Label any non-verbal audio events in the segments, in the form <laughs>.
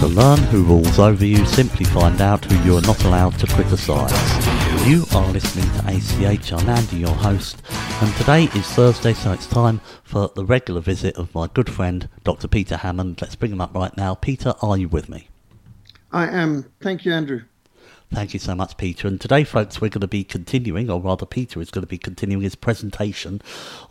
To learn who rules over you, simply find out who you are not allowed to criticise. You are listening to ACH, I'm Andy, your host, and today is Thursday, so it's time for the regular visit of my good friend, Dr. Peter Hammond. Let's bring him up right now. Peter, are you with me? I am. Thank you, Andrew. Thank you so much, Peter. And today, folks, we're going to be continuing, or rather, Peter is going to be continuing his presentation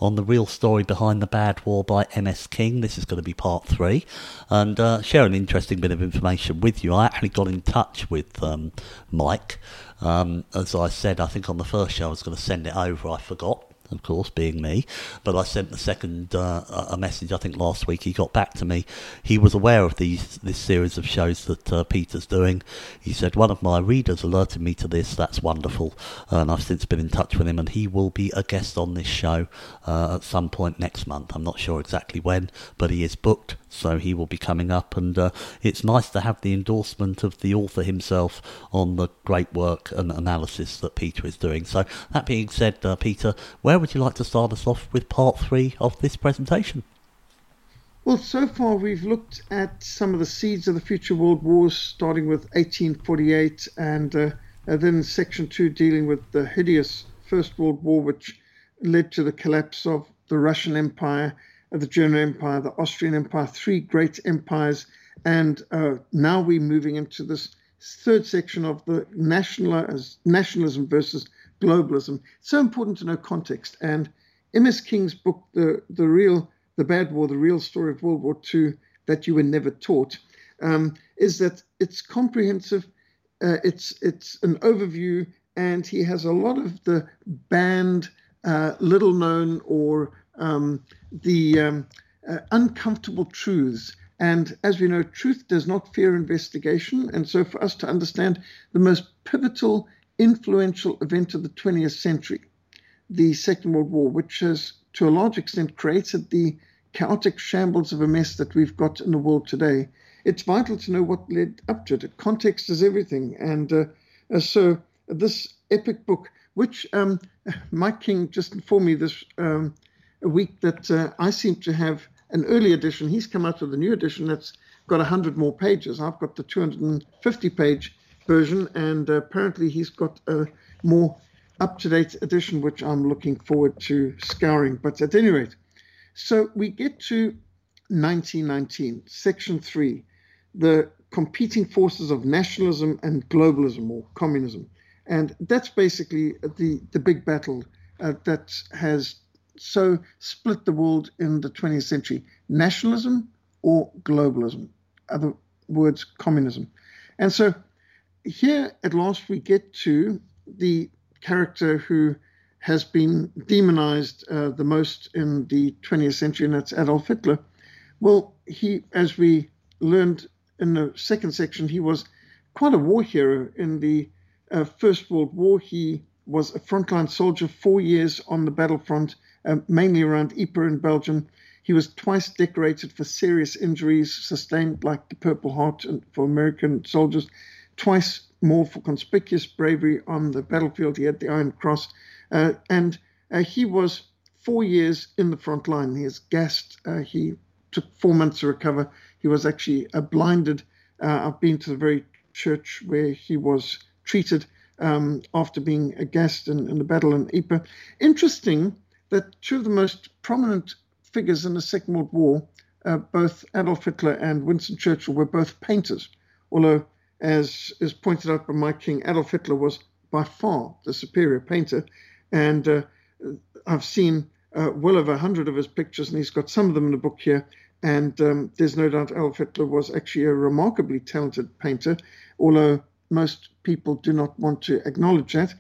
on the real story behind the bad war by MS King. This is going to be part three, and uh, share an interesting bit of information with you. I actually got in touch with um, Mike. Um, as I said, I think on the first show I was going to send it over. I forgot of course, being me. But I sent the second uh, a message. I think last week he got back to me. He was aware of these this series of shows that uh, Peter's doing. He said one of my readers alerted me to this. That's wonderful, and I've since been in touch with him, and he will be a guest on this show uh, at some point next month. I'm not sure exactly when, but he is booked so he will be coming up. And uh, it's nice to have the endorsement of the author himself on the great work and analysis that Peter is doing. So, that being said, uh, Peter, where would you like to start us off with part three of this presentation? Well, so far we've looked at some of the seeds of the future world wars, starting with 1848, and, uh, and then section two dealing with the hideous First World War, which led to the collapse of the Russian Empire the German Empire, the Austrian Empire, three great empires. And uh, now we're moving into this third section of the national, nationalism versus globalism. It's so important to know context. And M.S. King's book, the, the real, the bad war, the real story of World War II that you were never taught, um, is that it's comprehensive. Uh, it's it's an overview, and he has a lot of the banned, uh, little known or um, the um, uh, uncomfortable truths. And as we know, truth does not fear investigation. And so, for us to understand the most pivotal, influential event of the 20th century, the Second World War, which has to a large extent created the chaotic shambles of a mess that we've got in the world today, it's vital to know what led up to it. Context is everything. And uh, uh, so, this epic book, which um, Mike King just informed me this um, a week that uh, I seem to have an early edition. He's come out with a new edition that's got 100 more pages. I've got the 250 page version, and uh, apparently he's got a more up to date edition, which I'm looking forward to scouring. But at any rate, so we get to 1919, section three, the competing forces of nationalism and globalism or communism. And that's basically the, the big battle uh, that has so split the world in the 20th century nationalism or globalism, other words, communism. And so here at last we get to the character who has been demonized uh, the most in the 20th century, and that's Adolf Hitler. Well, he, as we learned in the second section, he was quite a war hero in the uh, First World War. He was a frontline soldier, four years on the battlefront uh, mainly around Ypres in Belgium. He was twice decorated for serious injuries sustained, like the Purple Heart for American soldiers, twice more for conspicuous bravery on the battlefield. He had the Iron Cross. Uh, and uh, he was four years in the front line. He is gassed. Uh, he took four months to recover. He was actually uh, blinded. Uh, I've been to the very church where he was treated um, after being gassed in, in the battle in Ypres. Interesting that two of the most prominent figures in the Second World War, uh, both Adolf Hitler and Winston Churchill, were both painters, although, as is pointed out by Mike King, Adolf Hitler was by far the superior painter. And uh, I've seen uh, well over a hundred of his pictures, and he's got some of them in the book here. And um, there's no doubt Adolf Hitler was actually a remarkably talented painter, although most people do not want to acknowledge that.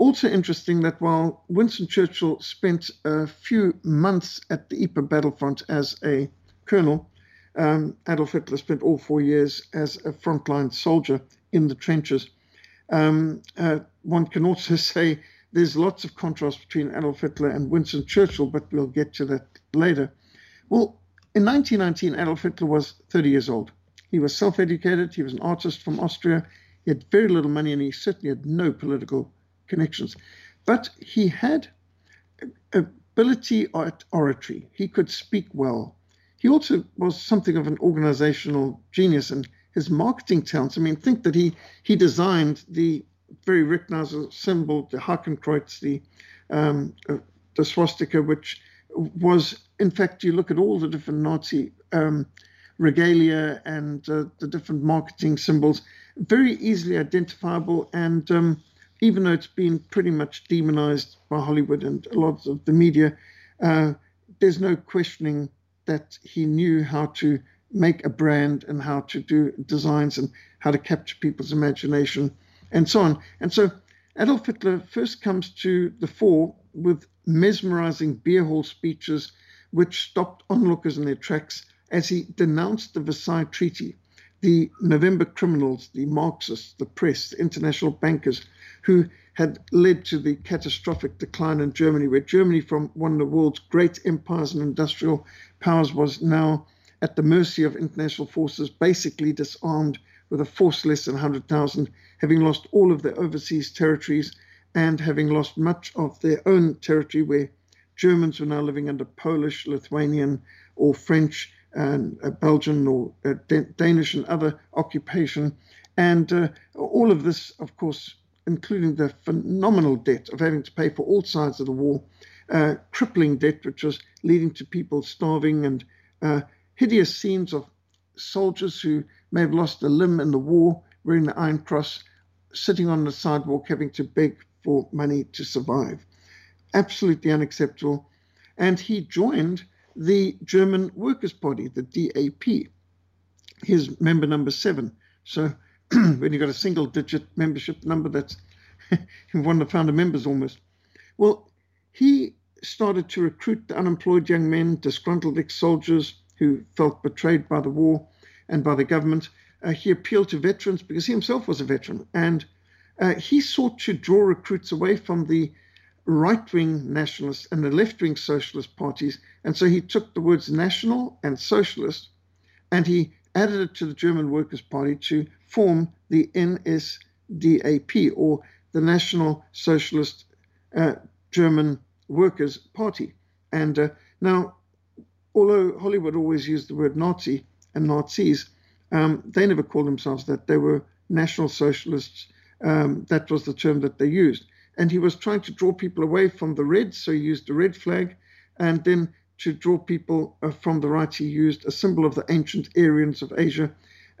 Also interesting that while Winston Churchill spent a few months at the Ypres battlefront as a colonel, um, Adolf Hitler spent all four years as a frontline soldier in the trenches. Um, uh, one can also <laughs> say there's lots of contrast between Adolf Hitler and Winston Churchill, but we'll get to that later. Well, in 1919, Adolf Hitler was 30 years old. He was self educated, he was an artist from Austria, he had very little money, and he certainly had no political connections. But he had ability at oratory, he could speak well. He also was something of an organizational genius and his marketing talents. I mean, think that he, he designed the very recognizable symbol, the Hakenkreuz, the, um, uh, the swastika, which was, in fact, you look at all the different Nazi um, regalia and uh, the different marketing symbols, very easily identifiable. And um, even though it's been pretty much demonized by Hollywood and a lot of the media, uh, there's no questioning that he knew how to make a brand and how to do designs and how to capture people's imagination and so on. And so Adolf Hitler first comes to the fore with mesmerizing beer hall speeches which stopped onlookers in their tracks as he denounced the Versailles Treaty, the November criminals, the Marxists, the press, the international bankers who had led to the catastrophic decline in Germany, where Germany, from one of the world's great empires and industrial powers, was now at the mercy of international forces, basically disarmed with a force less than 100,000, having lost all of their overseas territories and having lost much of their own territory where Germans were now living under Polish, Lithuanian, or French, and Belgian, or Danish, and other occupation. And uh, all of this, of course, including the phenomenal debt of having to pay for all sides of the war, uh, crippling debt, which was leading to people starving and uh, hideous scenes of soldiers who may have lost a limb in the war wearing the Iron Cross, sitting on the sidewalk having to beg for money to survive. Absolutely unacceptable. And he joined the German Workers' Party, the DAP. His member number seven. So <clears throat> when you've got a single digit membership number, that's <laughs> one of the founder members almost. Well, he started to recruit the unemployed young men, disgruntled ex soldiers who felt betrayed by the war and by the government. Uh, he appealed to veterans because he himself was a veteran. And uh, he sought to draw recruits away from the right wing nationalist and the left wing socialist parties. And so he took the words national and socialist and he added it to the German Workers' Party to form the NSDAP or the National Socialist uh, German Workers' Party. And uh, now, although Hollywood always used the word Nazi and Nazis, um, they never called themselves that. They were National Socialists. Um, that was the term that they used. And he was trying to draw people away from the red, so he used a red flag. And then to draw people uh, from the right, he used a symbol of the ancient Aryans of Asia.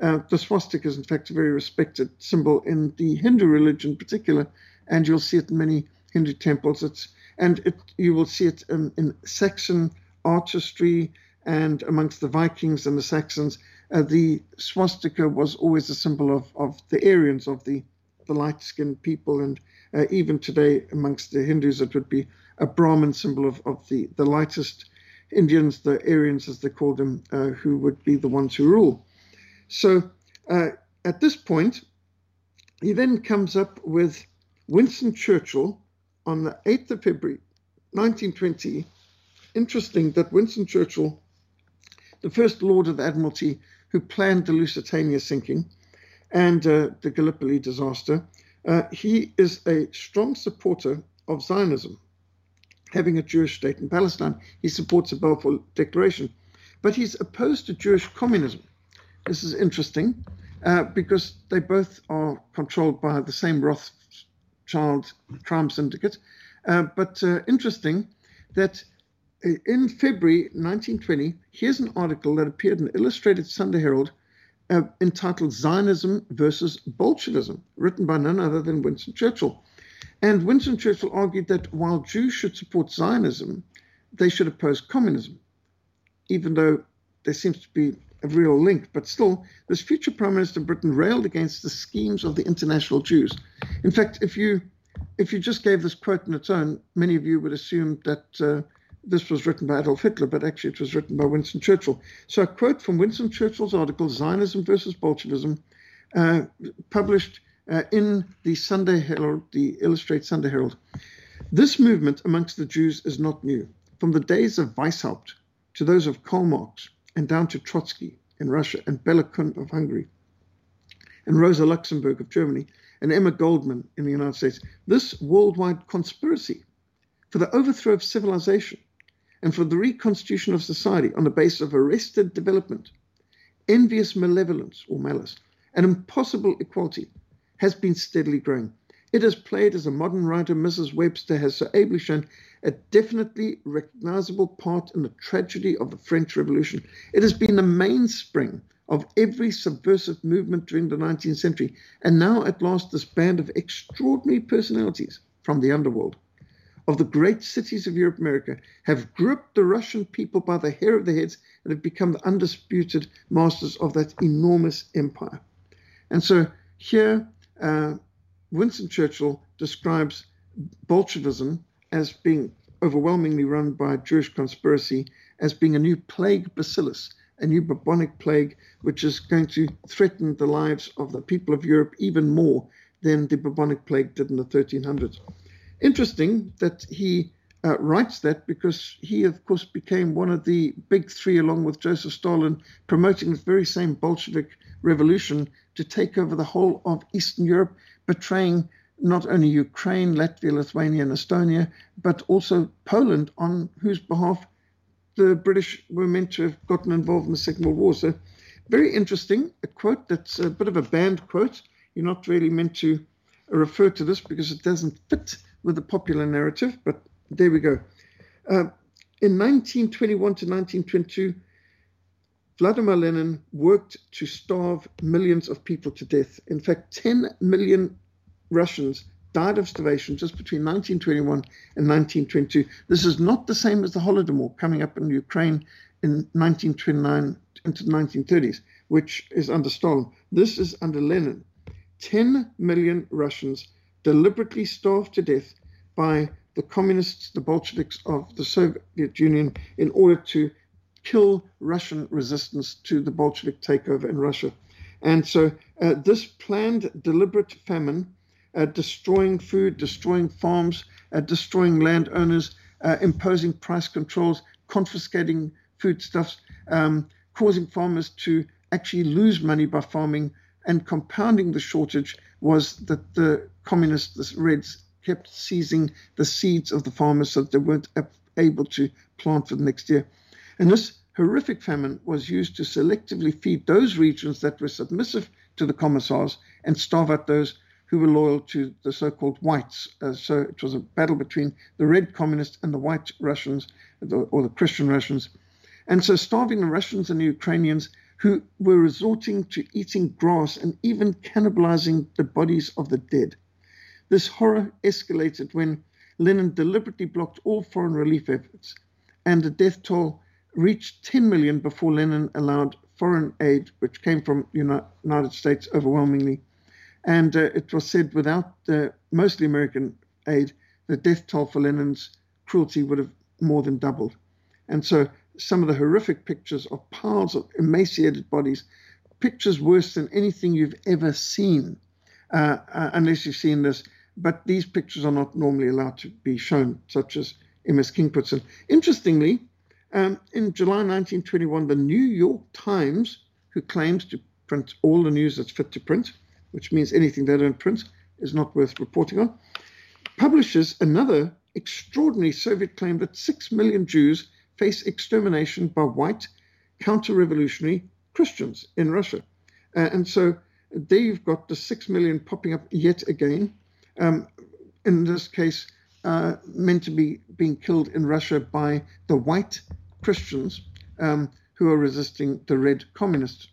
Uh, the swastika is, in fact, a very respected symbol in the Hindu religion in particular, and you'll see it in many Hindu temples. It's and it, you will see it in, in Saxon artistry and amongst the Vikings and the Saxons. Uh, the swastika was always a symbol of, of the Aryans, of the, the light skinned people. And uh, even today, amongst the Hindus, it would be a Brahmin symbol of, of the, the lightest Indians, the Aryans, as they called them, uh, who would be the ones who rule. So uh, at this point, he then comes up with Winston Churchill on the 8th of February 1920. Interesting that Winston Churchill, the first Lord of the Admiralty, who planned the Lusitania sinking and uh, the Gallipoli disaster. Uh, he is a strong supporter of Zionism, having a Jewish state in Palestine. He supports the Balfour Declaration, but he's opposed to Jewish communism. This is interesting. uh, because they both are controlled by the same Rothschild crime syndicate. Uh, but uh, interesting that uh, in February 1920, here's an article that appeared in the Illustrated Sunday Herald uh, entitled Zionism versus Bolshevism, written by none other than Winston Churchill. And Winston Churchill argued that while Jews should support Zionism, they should oppose communism, even though there seems to be a real link. But still, this future Prime Minister of Britain railed against the schemes of the international Jews. In fact, if you if you just gave this quote on its own, many of you would assume that uh, this was written by Adolf Hitler, but actually it was written by Winston Churchill. So, a quote from Winston Churchill's article, Zionism versus Bolshevism, uh, published uh, in the Sunday Herald, the Illustrated Sunday Herald. This movement amongst the Jews is not new. From the days of Weishaupt to those of Karl Marx and down to Trotsky in Russia and Bela Kun of Hungary and Rosa Luxemburg of Germany and Emma Goldman in the United States, this worldwide conspiracy for the overthrow of civilization and for the reconstitution of society on the basis of arrested development, envious malevolence or malice, and impossible equality has been steadily growing. It has played, as a modern writer, Mrs. Webster, has so ably shown, a definitely recognizable part in the tragedy of the French Revolution. It has been the mainspring of every subversive movement during the 19th century, and now at last this band of extraordinary personalities from the underworld of the great cities of Europe, America, have gripped the Russian people by the hair of their heads and have become the undisputed masters of that enormous empire. And so here, uh, Winston Churchill describes Bolshevism as being overwhelmingly run by a Jewish conspiracy, as being a new plague bacillus, a new bubonic plague, which is going to threaten the lives of the people of Europe even more than the bubonic plague did in the 1300s. Interesting that he uh, writes that because he, of course, became one of the big three, along with Joseph Stalin, promoting the very same Bolshevik revolution to take over the whole of Eastern Europe, betraying not only Ukraine, Latvia, Lithuania, and Estonia, but also Poland, on whose behalf the British were meant to have gotten involved in the Second World War. So, very interesting. A quote that's a bit of a banned quote. You're not really meant to refer to this because it doesn't fit with the popular narrative, but there we go. Uh, in 1921 to 1922, Vladimir Lenin worked to starve millions of people to death. In fact, 10 million Russians died of starvation just between 1921 and 1922. This is not the same as the Holodomor coming up in Ukraine in 1929 into the 1930s, which is under Stalin. This is under Lenin. 10 million Russians deliberately starved to death by the communists, the Bolsheviks of the Soviet Union, in order to kill Russian resistance to the Bolshevik takeover in Russia. And so uh, this planned, deliberate famine, uh, destroying food, destroying farms, uh, destroying landowners, uh, imposing price controls, confiscating foodstuffs, um, causing farmers to actually lose money by farming, and compounding the shortage was that the communists, the Reds, kept seizing the seeds of the farmers so that they weren't able to plant for the next year. And this horrific famine was used to selectively feed those regions that were submissive to the commissars and starve out those who were loyal to the so called whites. Uh, so it was a battle between the red communists and the white Russians, or the Christian Russians. And so starving the Russians and the Ukrainians who were resorting to eating grass and even cannibalizing the bodies of the dead. This horror escalated when Lenin deliberately blocked all foreign relief efforts, and the death toll reached 10 million before Lenin allowed foreign aid, which came from the United States overwhelmingly. And uh, it was said without the mostly American aid, the death toll for Lenin's cruelty would have more than doubled. And so some of the horrific pictures of piles of emaciated bodies, pictures worse than anything you've ever seen, uh, uh, unless you've seen this but these pictures are not normally allowed to be shown, such as MS King puts in. Interestingly, um, in July 1921, the New York Times, who claims to print all the news that's fit to print, which means anything they don't print is not worth reporting on, publishes another extraordinary Soviet claim that six million Jews face extermination by white counter revolutionary Christians in Russia. Uh, and so there you've got the six million popping up yet again. Um, in this case, uh, meant to be being killed in Russia by the white Christians um, who are resisting the red communists.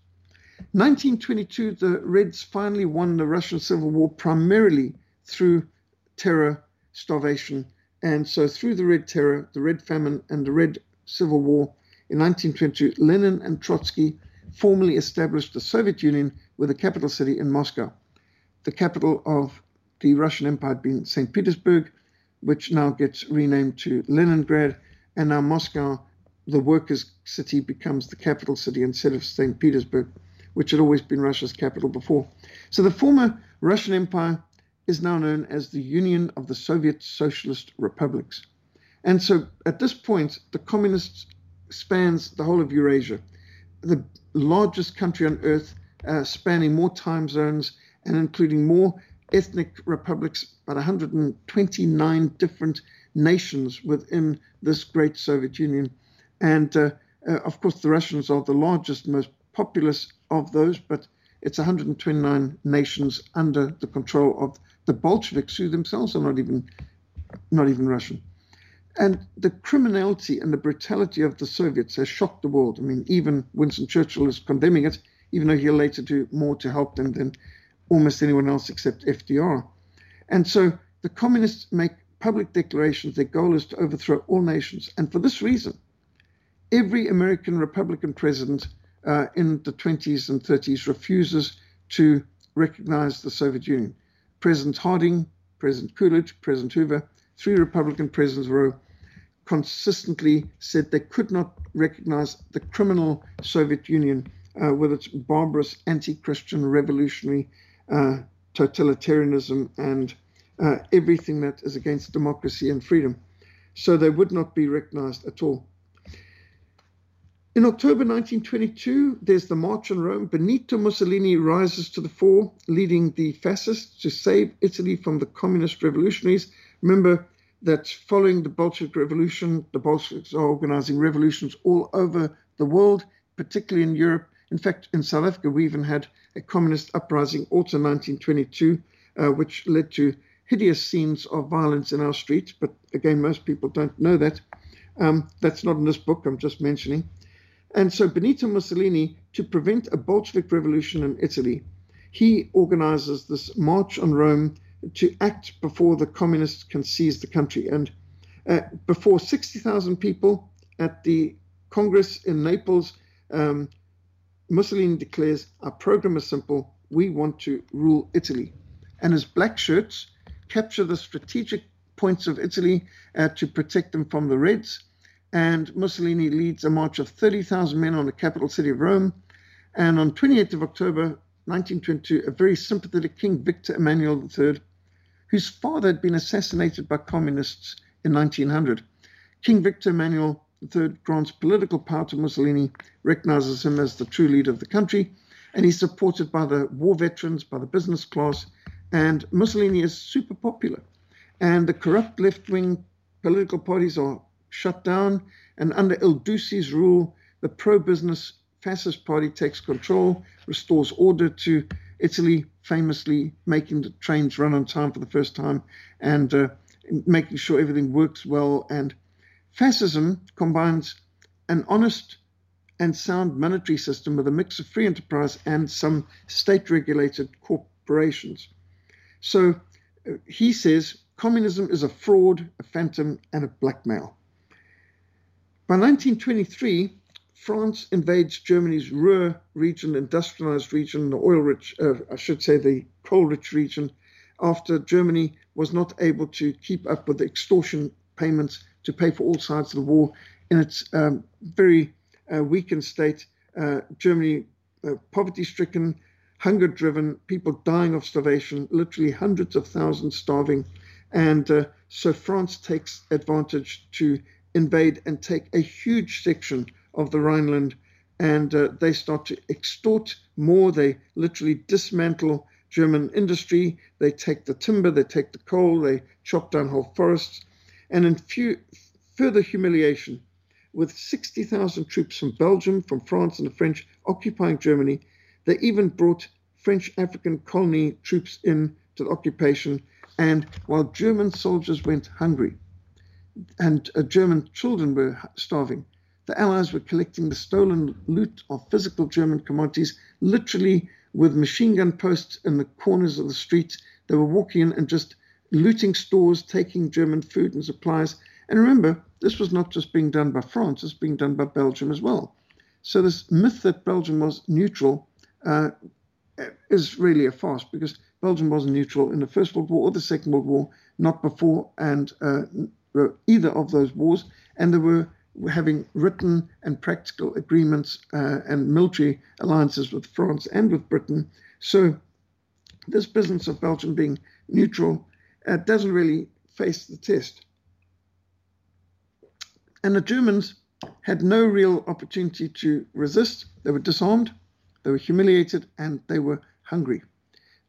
1922, the Reds finally won the Russian Civil War primarily through terror, starvation, and so through the Red Terror, the Red Famine, and the Red Civil War in 1922, Lenin and Trotsky formally established the Soviet Union with a capital city in Moscow. The capital of the Russian Empire had been St. Petersburg, which now gets renamed to Leningrad, and now Moscow, the workers' city, becomes the capital city instead of St. Petersburg, which had always been Russia's capital before. So the former Russian Empire is now known as the Union of the Soviet Socialist Republics. And so at this point, the communists spans the whole of Eurasia, the largest country on earth, uh, spanning more time zones and including more ethnic republics, about 129 different nations within this great Soviet Union. And uh, uh, of course, the Russians are the largest, most populous of those, but it's 129 nations under the control of the Bolsheviks, who themselves are not even not even Russian. And the criminality and the brutality of the Soviets has shocked the world. I mean, even Winston Churchill is condemning it, even though he'll later do more to help them than almost anyone else except FDR. And so the communists make public declarations. Their goal is to overthrow all nations. And for this reason, every American Republican president uh, in the 20s and 30s refuses to recognize the Soviet Union. President Harding, President Coolidge, President Hoover, three Republican presidents row consistently said they could not recognize the criminal Soviet Union uh, with its barbarous anti Christian revolutionary uh, totalitarianism and uh, everything that is against democracy and freedom. So they would not be recognized at all. In October 1922, there's the March on Rome. Benito Mussolini rises to the fore, leading the fascists to save Italy from the communist revolutionaries. Remember that following the Bolshevik Revolution, the Bolsheviks are organizing revolutions all over the world, particularly in Europe. In fact, in South Africa, we even had a communist uprising autumn 1922, uh, which led to hideous scenes of violence in our streets. But again, most people don't know that. Um, that's not in this book, I'm just mentioning. And so Benito Mussolini, to prevent a Bolshevik revolution in Italy, he organizes this march on Rome to act before the communists can seize the country. And uh, before 60,000 people at the Congress in Naples, um, Mussolini declares, Our program is simple. We want to rule Italy. And his black shirts capture the strategic points of Italy uh, to protect them from the Reds and Mussolini leads a march of 30,000 men on the capital city of Rome. And on 28th of October 1922, a very sympathetic King Victor Emmanuel III, whose father had been assassinated by communists in 1900, King Victor Emmanuel III grants political power to Mussolini, recognizes him as the true leader of the country, and he's supported by the war veterans, by the business class, and Mussolini is super popular. And the corrupt left wing political parties are shut down, and under Il Duce's rule, the pro business fascist party takes control, restores order to Italy, famously making the trains run on time for the first time and uh, making sure everything works well. And fascism combines an honest and sound monetary system with a mix of free enterprise and some state regulated corporations. So uh, he says communism is a fraud, a phantom, and a blackmail. By 1923, France invades Germany's Ruhr region, industrialized region, the oil rich, uh, I should say the coal rich region, after Germany was not able to keep up with the extortion payments to pay for all sides of the war. In its um, very uh, weakened state, uh, Germany, uh, poverty stricken, hunger driven, people dying of starvation, literally hundreds of thousands starving. And uh, so France takes advantage to invade and take a huge section of the Rhineland and uh, they start to extort more. They literally dismantle German industry. They take the timber, they take the coal, they chop down whole forests. And in few, further humiliation, with 60,000 troops from Belgium, from France, and the French occupying Germany, they even brought French African colony troops into the occupation, and while German soldiers went hungry and uh, German children were starving, the Allies were collecting the stolen loot of physical German commodities, literally with machine gun posts in the corners of the streets. They were walking in and just looting stores, taking German food and supplies. And remember, this was not just being done by France, it's being done by Belgium as well. So this myth that Belgium was neutral uh, is really a farce because Belgium wasn't neutral in the First World War or the Second World War, not before and uh, either of those wars. And there were having written and practical agreements uh, and military alliances with France and with Britain. So this business of Belgium being neutral uh, doesn't really face the test. And the Germans had no real opportunity to resist. They were disarmed, they were humiliated, and they were hungry.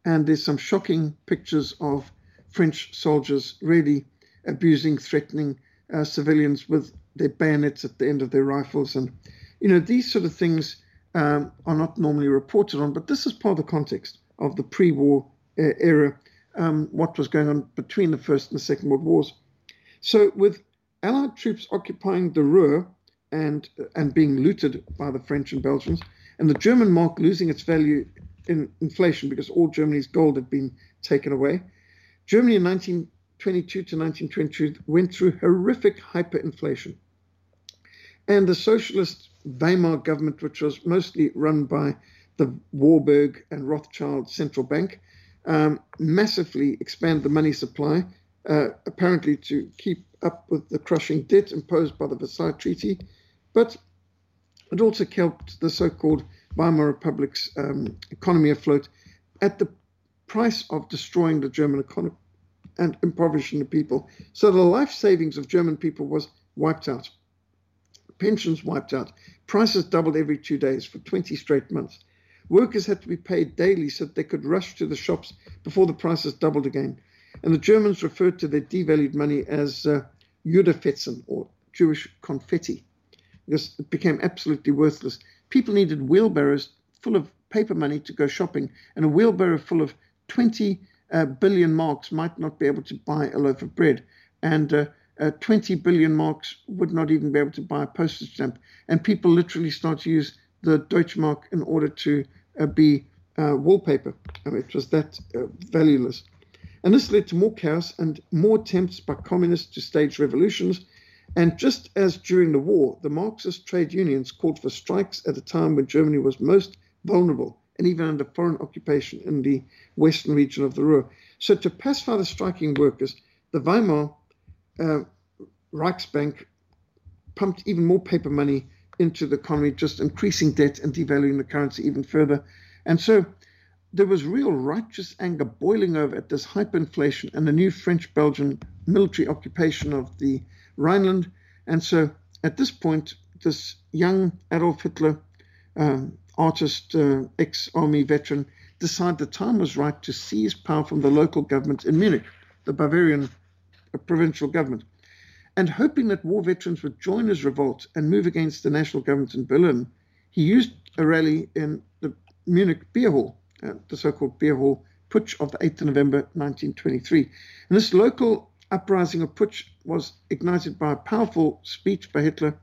And there's some shocking pictures of French soldiers really abusing, threatening uh, civilians with their bayonets at the end of their rifles. And, you know, these sort of things um, are not normally reported on, but this is part of the context of the pre war uh, era, um, what was going on between the First and the Second World Wars. So, with Allied troops occupying the Ruhr and, and being looted by the French and Belgians, and the German mark losing its value in inflation because all Germany's gold had been taken away, Germany in 1922 to 1922 went through horrific hyperinflation. And the socialist Weimar government, which was mostly run by the Warburg and Rothschild central bank, um, massively expanded the money supply, uh, apparently to keep up with the crushing debt imposed by the Versailles Treaty. But it also kept the so called Weimar Republic's um, economy afloat at the price of destroying the German economy and impoverishing the people. So the life savings of German people was wiped out pensions wiped out, prices doubled every two days for 20 straight months. Workers had to be paid daily so that they could rush to the shops before the prices doubled again. And the Germans referred to their devalued money as uh, Judefetzen, or Jewish confetti, because it became absolutely worthless. People needed wheelbarrows full of paper money to go shopping, and a wheelbarrow full of 20 uh, billion marks might not be able to buy a loaf of bread. And uh, uh, 20 billion marks would not even be able to buy a postage stamp. And people literally start to use the Deutschmark in order to uh, be uh, wallpaper. I mean, it was that uh, valueless. And this led to more chaos and more attempts by communists to stage revolutions. And just as during the war, the Marxist trade unions called for strikes at a time when Germany was most vulnerable and even under foreign occupation in the western region of the Ruhr. So, to pacify the striking workers, the Weimar uh, Reichsbank pumped even more paper money into the economy, just increasing debt and devaluing the currency even further. And so there was real righteous anger boiling over at this hyperinflation and the new French Belgian military occupation of the Rhineland. And so at this point, this young Adolf Hitler, um, artist, uh, ex army veteran, decided the time was right to seize power from the local government in Munich, the Bavarian provincial government. And hoping that war veterans would join his revolt and move against the national government in Berlin, he used a rally in the Munich beer hall, uh, the so called beer hall putsch of the 8th of November 1923. And this local uprising of putsch was ignited by a powerful speech by Hitler,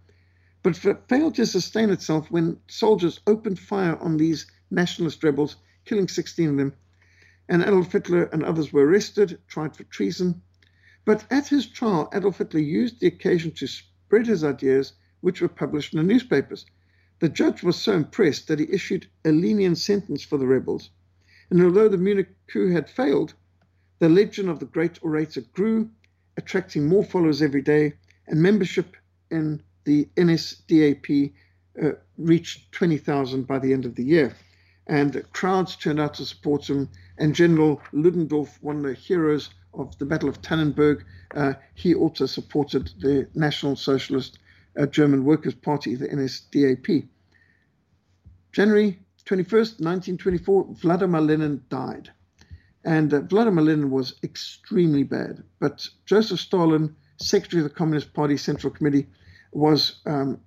but failed to sustain itself when soldiers opened fire on these nationalist rebels, killing 16 of them. And Adolf Hitler and others were arrested, tried for treason, but at his trial, Adolf Hitler used the occasion to spread his ideas, which were published in the newspapers. The judge was so impressed that he issued a lenient sentence for the rebels. And although the Munich coup had failed, the legend of the great orator grew, attracting more followers every day, and membership in the NSDAP uh, reached 20,000 by the end of the year. And crowds turned out to support him, and General Ludendorff, one of the heroes of the Battle of Tannenberg. Uh, he also supported the National Socialist uh, German Workers' Party, the NSDAP. January 21st, 1924, Vladimir Lenin died. And uh, Vladimir Lenin was extremely bad. But Joseph Stalin, Secretary of the Communist Party Central Committee, was, um,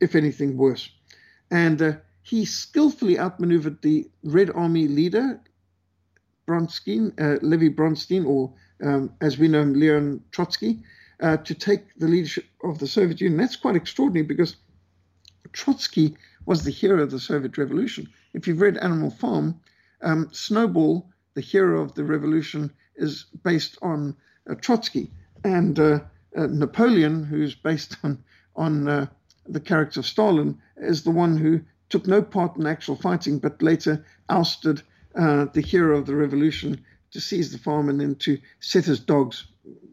if anything, worse. And uh, he skillfully outmaneuvered the Red Army leader, Bronstein, uh, Levi Bronstein, or um, as we know him, Leon Trotsky, uh, to take the leadership of the Soviet Union. That's quite extraordinary because Trotsky was the hero of the Soviet Revolution. If you've read Animal Farm, um, Snowball, the hero of the revolution, is based on uh, Trotsky, and uh, uh Napoleon, who's based on on uh, the character of Stalin, is the one who took no part in actual fighting, but later ousted uh, the hero of the revolution to seize the farm and then to set his dogs,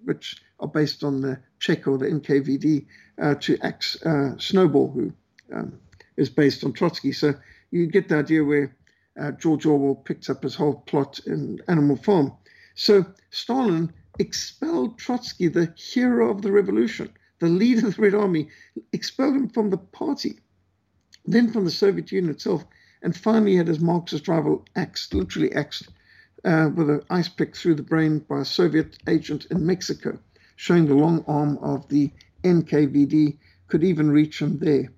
which are based on the Cheka or the NKVD, uh, to axe uh, Snowball, who um, is based on Trotsky. So you get the idea where uh, George Orwell picked up his whole plot in Animal Farm. So Stalin expelled Trotsky, the hero of the revolution, the leader of the Red Army, expelled him from the party, then from the Soviet Union itself, and finally had his Marxist rival axed, literally axed, uh, with an ice pick through the brain by a Soviet agent in Mexico, showing the long arm of the NKVD could even reach him there.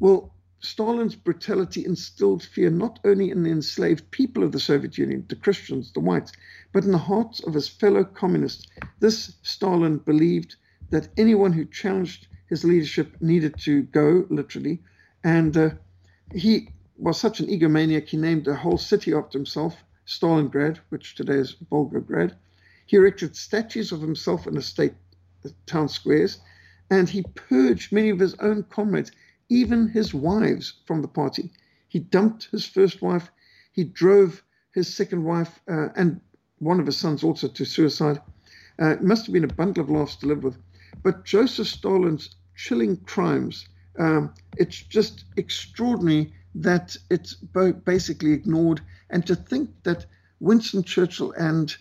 Well, Stalin's brutality instilled fear not only in the enslaved people of the Soviet Union, the Christians, the whites, but in the hearts of his fellow communists. This Stalin believed that anyone who challenged his leadership needed to go, literally, and uh, he was such an egomaniac, he named a whole city after himself, Stalingrad, which today is Volgograd. He erected statues of himself in the state town squares, and he purged many of his own comrades even his wives from the party. He dumped his first wife. He drove his second wife uh, and one of his sons also to suicide. Uh, it must have been a bundle of laughs to live with. But Joseph Stalin's chilling crimes, um, it's just extraordinary that it's basically ignored. And to think that Winston Churchill and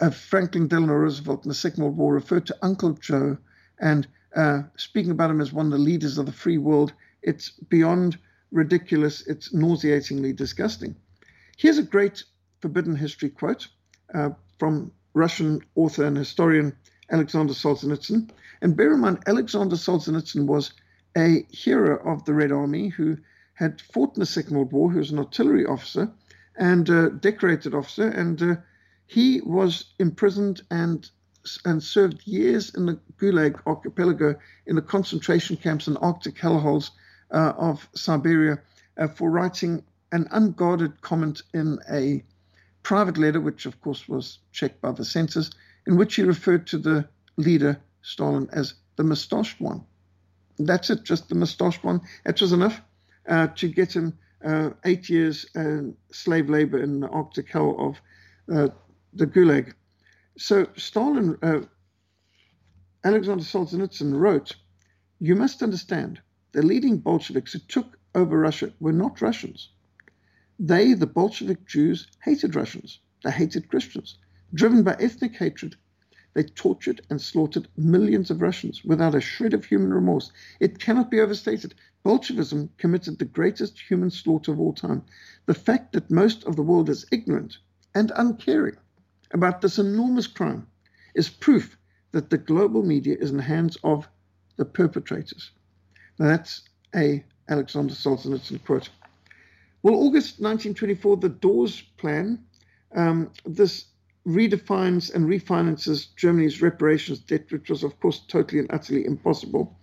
uh, Franklin Delano Roosevelt in the Second World War referred to Uncle Joe and uh, speaking about him as one of the leaders of the free world, it's beyond ridiculous. It's nauseatingly disgusting. Here's a great forbidden history quote uh, from Russian author and historian Alexander Solzhenitsyn. And bear in mind, Alexander Solzhenitsyn was a hero of the Red Army who had fought in the Second World War, who was an artillery officer and a decorated officer, and uh, he was imprisoned and and served years in the Gulag archipelago in the concentration camps and Arctic hellholes uh, of Siberia uh, for writing an unguarded comment in a private letter, which of course was checked by the censors, in which he referred to the leader, Stalin, as the mustached one. That's it, just the mustached one. That was enough uh, to get him uh, eight years uh, slave labor in the Arctic hell of uh, the Gulag. So Stalin, uh, Alexander Solzhenitsyn wrote, You must understand, the leading Bolsheviks who took over Russia were not Russians. They, the Bolshevik Jews, hated Russians. They hated Christians. Driven by ethnic hatred, they tortured and slaughtered millions of Russians without a shred of human remorse. It cannot be overstated. Bolshevism committed the greatest human slaughter of all time. The fact that most of the world is ignorant and uncaring about this enormous crime is proof that the global media is in the hands of the perpetrators. Now that's a Alexander Solzhenitsyn quote. Well, August 1924, the Dawes Plan, um, this redefines and refinances Germany's reparations debt, which was, of course, totally and utterly impossible.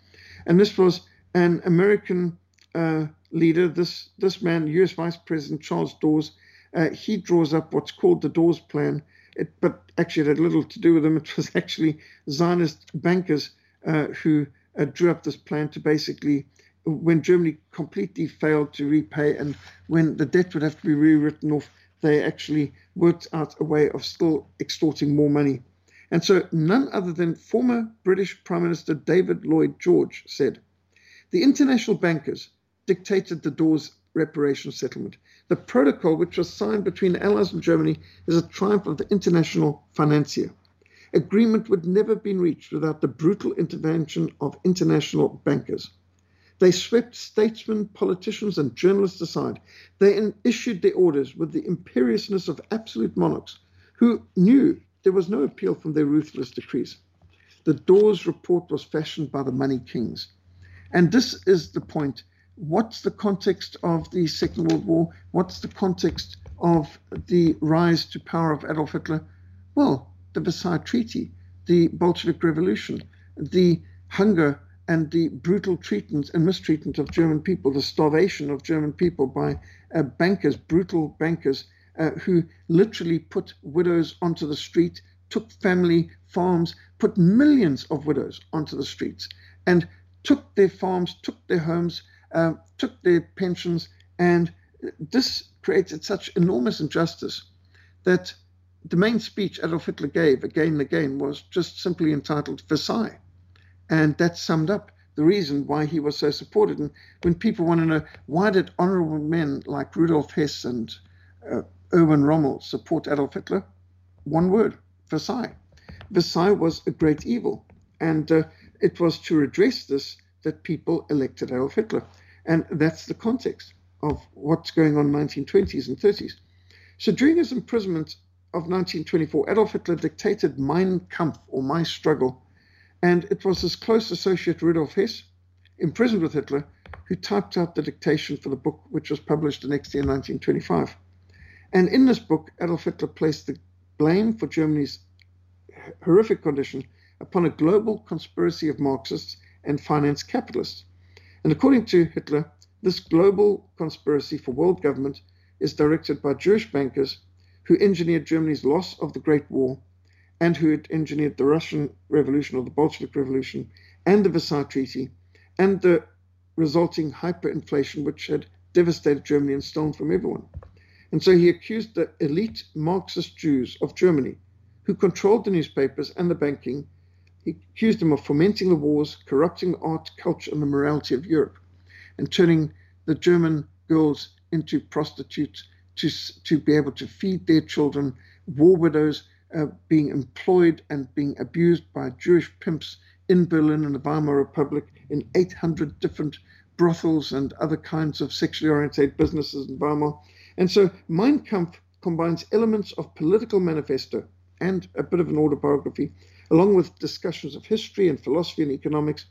And this was an American uh, leader, this, this man, US Vice President Charles Dawes, uh, he draws up what's called the Dawes Plan, it, but actually, it had little to do with them. <laughs> It was actually Zionist bankers uh, who uh, drew up this plan to basically, when Germany completely failed to repay and when the debt would have to be rewritten off, they actually worked out a way of still extorting more money. And so, none other than former British Prime Minister David Lloyd George said, The international bankers dictated the Dawes reparation settlement. The protocol, which was signed between the Allies and Germany, is a triumph of the international financier. Agreement would never have been reached without the brutal intervention of international bankers. They swept statesmen, politicians, and journalists aside. They issued their orders with the imperiousness of absolute monarchs who knew there was no appeal from their ruthless decrees. The Dawes report was fashioned by the money kings. And this is the point what's the context of the Second World War? What's the context of the rise to power of Adolf Hitler? Well, the Versailles Treaty, the Bolshevik Revolution, the hunger and the brutal treatment and mistreatment of German people, the starvation of German people by uh, bankers, brutal bankers, uh, who literally put widows onto the street, took family farms, put millions of widows onto the streets, and took their farms, took their homes, uh, took their pensions, and this created such enormous injustice that the main speech Adolf Hitler gave again and again was just simply entitled Versailles. And that summed up the reason why he was so supported. And when people want to know why did honorable men like Rudolf Hess and uh, Erwin Rommel support Adolf Hitler, one word, Versailles. Versailles was a great evil. And uh, it was to redress this that people elected Adolf Hitler. And that's the context of what's going on in the 1920s and 30s. So during his imprisonment of 1924, Adolf Hitler dictated Mein Kampf, or My Struggle, and it was his close associate Rudolf Hess, imprisoned with Hitler, who typed out the dictation for the book, which was published the next year in 1925. And in this book, Adolf Hitler placed the blame for Germany's horrific condition upon a global conspiracy of Marxists and finance capitalists. And according to Hitler, this global conspiracy for world government is directed by Jewish bankers who engineered Germany's loss of the Great War and who had engineered the Russian Revolution or the Bolshevik Revolution and the Versailles Treaty and the resulting hyperinflation which had devastated Germany and stolen from everyone. And so he accused the elite Marxist Jews of Germany, who controlled the newspapers and the banking, he accused them of fomenting the wars, corrupting art, culture, and the morality of Europe, and turning the German girls into prostitutes to, to be able to feed their children, war widows, uh, being employed and being abused by Jewish pimps in Berlin and the Weimar Republic in 800 different brothels and other kinds of sexually oriented businesses in Weimar. And so Mein Kampf combines elements of political manifesto and a bit of an autobiography, along with discussions of history and philosophy and economics.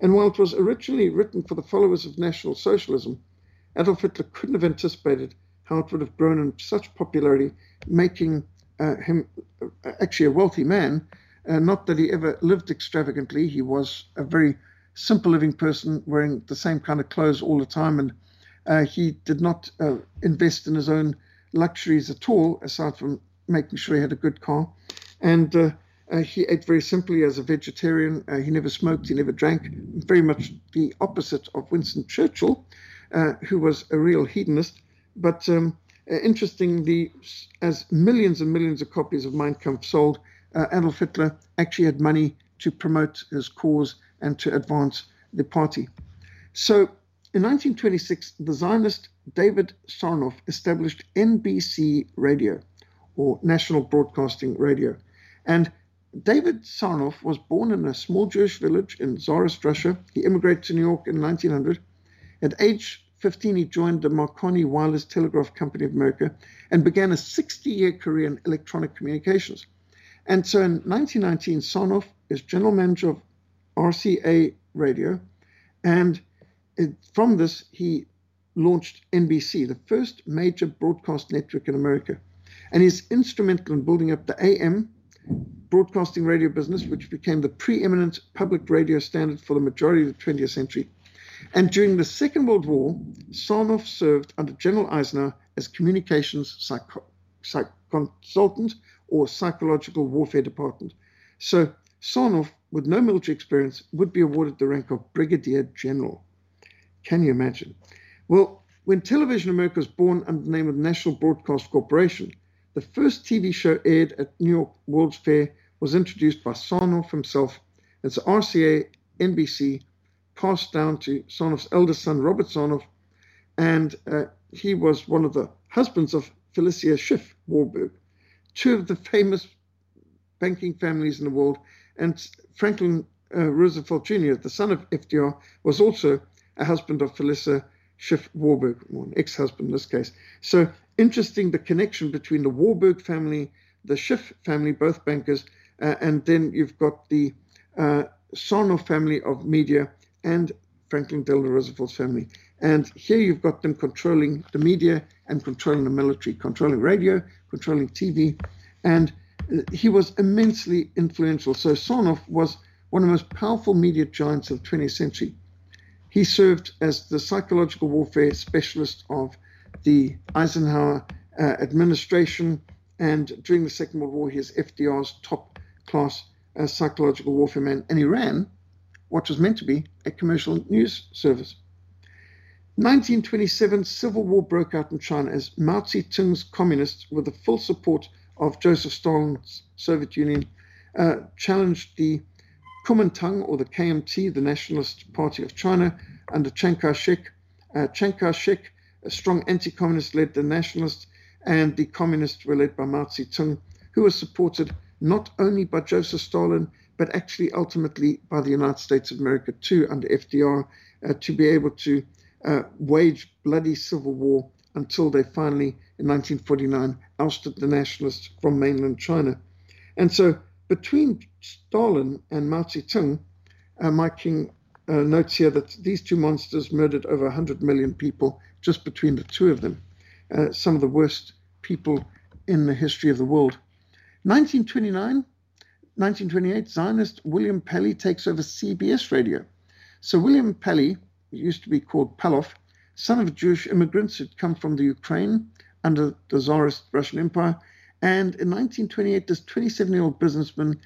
And while it was originally written for the followers of National Socialism, Adolf Hitler couldn't have anticipated how it would have grown in such popularity, making him uh, actually a wealthy man. Uh, not that he ever lived extravagantly. He was a very simple living person, wearing the same kind of clothes all the time, and uh, he did not uh, invest in his own luxuries at all, aside from making sure he had a good car. And uh, he ate very simply as a vegetarian. he never smoked. He never drank. Very much the opposite of Winston Churchill, who was a real hedonist. But um, uh, interestingly, as millions and millions of copies of Mein Kampf sold, uh, Adolf Hitler actually had money to promote his cause and to advance the party. So in 1926, the Zionist David Sarnoff established NBC Radio, or National Broadcasting Radio. And David Sarnoff was born in a small Jewish village in Tsarist Russia. He immigrated to New York in 1900. At age 15, he joined the Marconi Wireless Telegraph Company of America and began a 60 year career in electronic communications. And so in 1919, Sarnoff is general manager of RCA Radio. And it, from this, he launched NBC, the first major broadcast network in America. And he's instrumental in building up the AM broadcasting radio business, which became the preeminent public radio standard for the majority of the 20th century. And during the Second World War, Sarnoff served under General Eisenhower as communications psych- consultant or psychological warfare department. So Sarnoff, with no military experience, would be awarded the rank of brigadier general. Can you imagine? Well, when Television America was born under the name of National Broadcast Corporation, the first TV show aired at New York World's Fair was introduced by Sarnoff himself as RCA NBC passed down to Sarnoff's eldest son, Robert Sarnoff, and uh, he was one of the husbands of Felicia Schiff Warburg, two of the famous banking families in the world. And Franklin uh, Roosevelt Jr., the son of FDR, was also a husband of Felicia Schiff Warburg, or an ex husband in this case. So interesting the connection between the Warburg family, the Schiff family, both bankers, uh, and then you've got the uh, family of media and Franklin Delano Roosevelt's family. And here you've got them controlling the media and controlling the military, controlling radio, controlling TV. And uh, he was immensely influential. So Sarnoff was one of the most powerful media giants of the 20th century. He served as the psychological warfare specialist of the Eisenhower uh, administration, and during the Second World War, he was FDR's top class uh, psychological warfare man, and he ran what was meant to be a commercial news service. 1927, civil war broke out in China as Mao Zedong's communists, with the full support of Joseph Stalin's Soviet Union, uh, challenged the Kuomintang, or the KMT, the Nationalist Party of China, under Chiang Kai shek. Uh, Chiang Kai shek, a strong anti communist, led the nationalists, and the communists were led by Mao Zedong, who was supported not only by Joseph Stalin, but actually ultimately by the United States of America too, under FDR, uh, to be able to uh, wage bloody civil war until they finally, in 1949, ousted the nationalists from mainland China. And so between Stalin and Mao Zedong, uh, Mike King uh, notes here that these two monsters murdered over 100 million people just between the two of them. Uh, some of the worst people in the history of the world. 1929, 1928, Zionist William Paley takes over CBS radio. So William who used to be called Palov, son of Jewish immigrants who'd come from the Ukraine under the Tsarist Russian Empire. And in 1928, this 27 year old businessman